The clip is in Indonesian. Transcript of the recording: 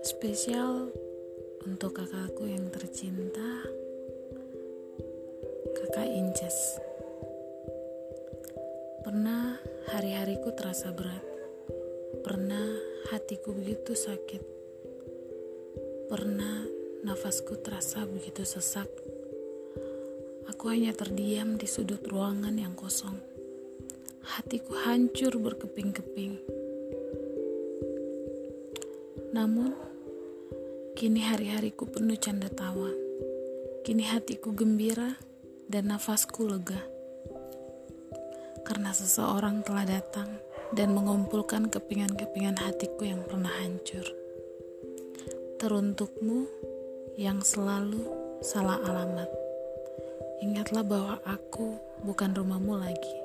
Spesial untuk kakakku yang tercinta, kakak Inces. Pernah hari-hariku terasa berat. Pernah hatiku begitu sakit. Pernah nafasku terasa begitu sesak. Aku hanya terdiam di sudut ruangan yang kosong. Hatiku hancur berkeping-keping. Namun, kini hari-hariku penuh canda tawa. Kini hatiku gembira dan nafasku lega. Karena seseorang telah datang dan mengumpulkan kepingan-kepingan hatiku yang pernah hancur. Teruntukmu yang selalu salah alamat. Ingatlah bahwa aku bukan rumahmu lagi.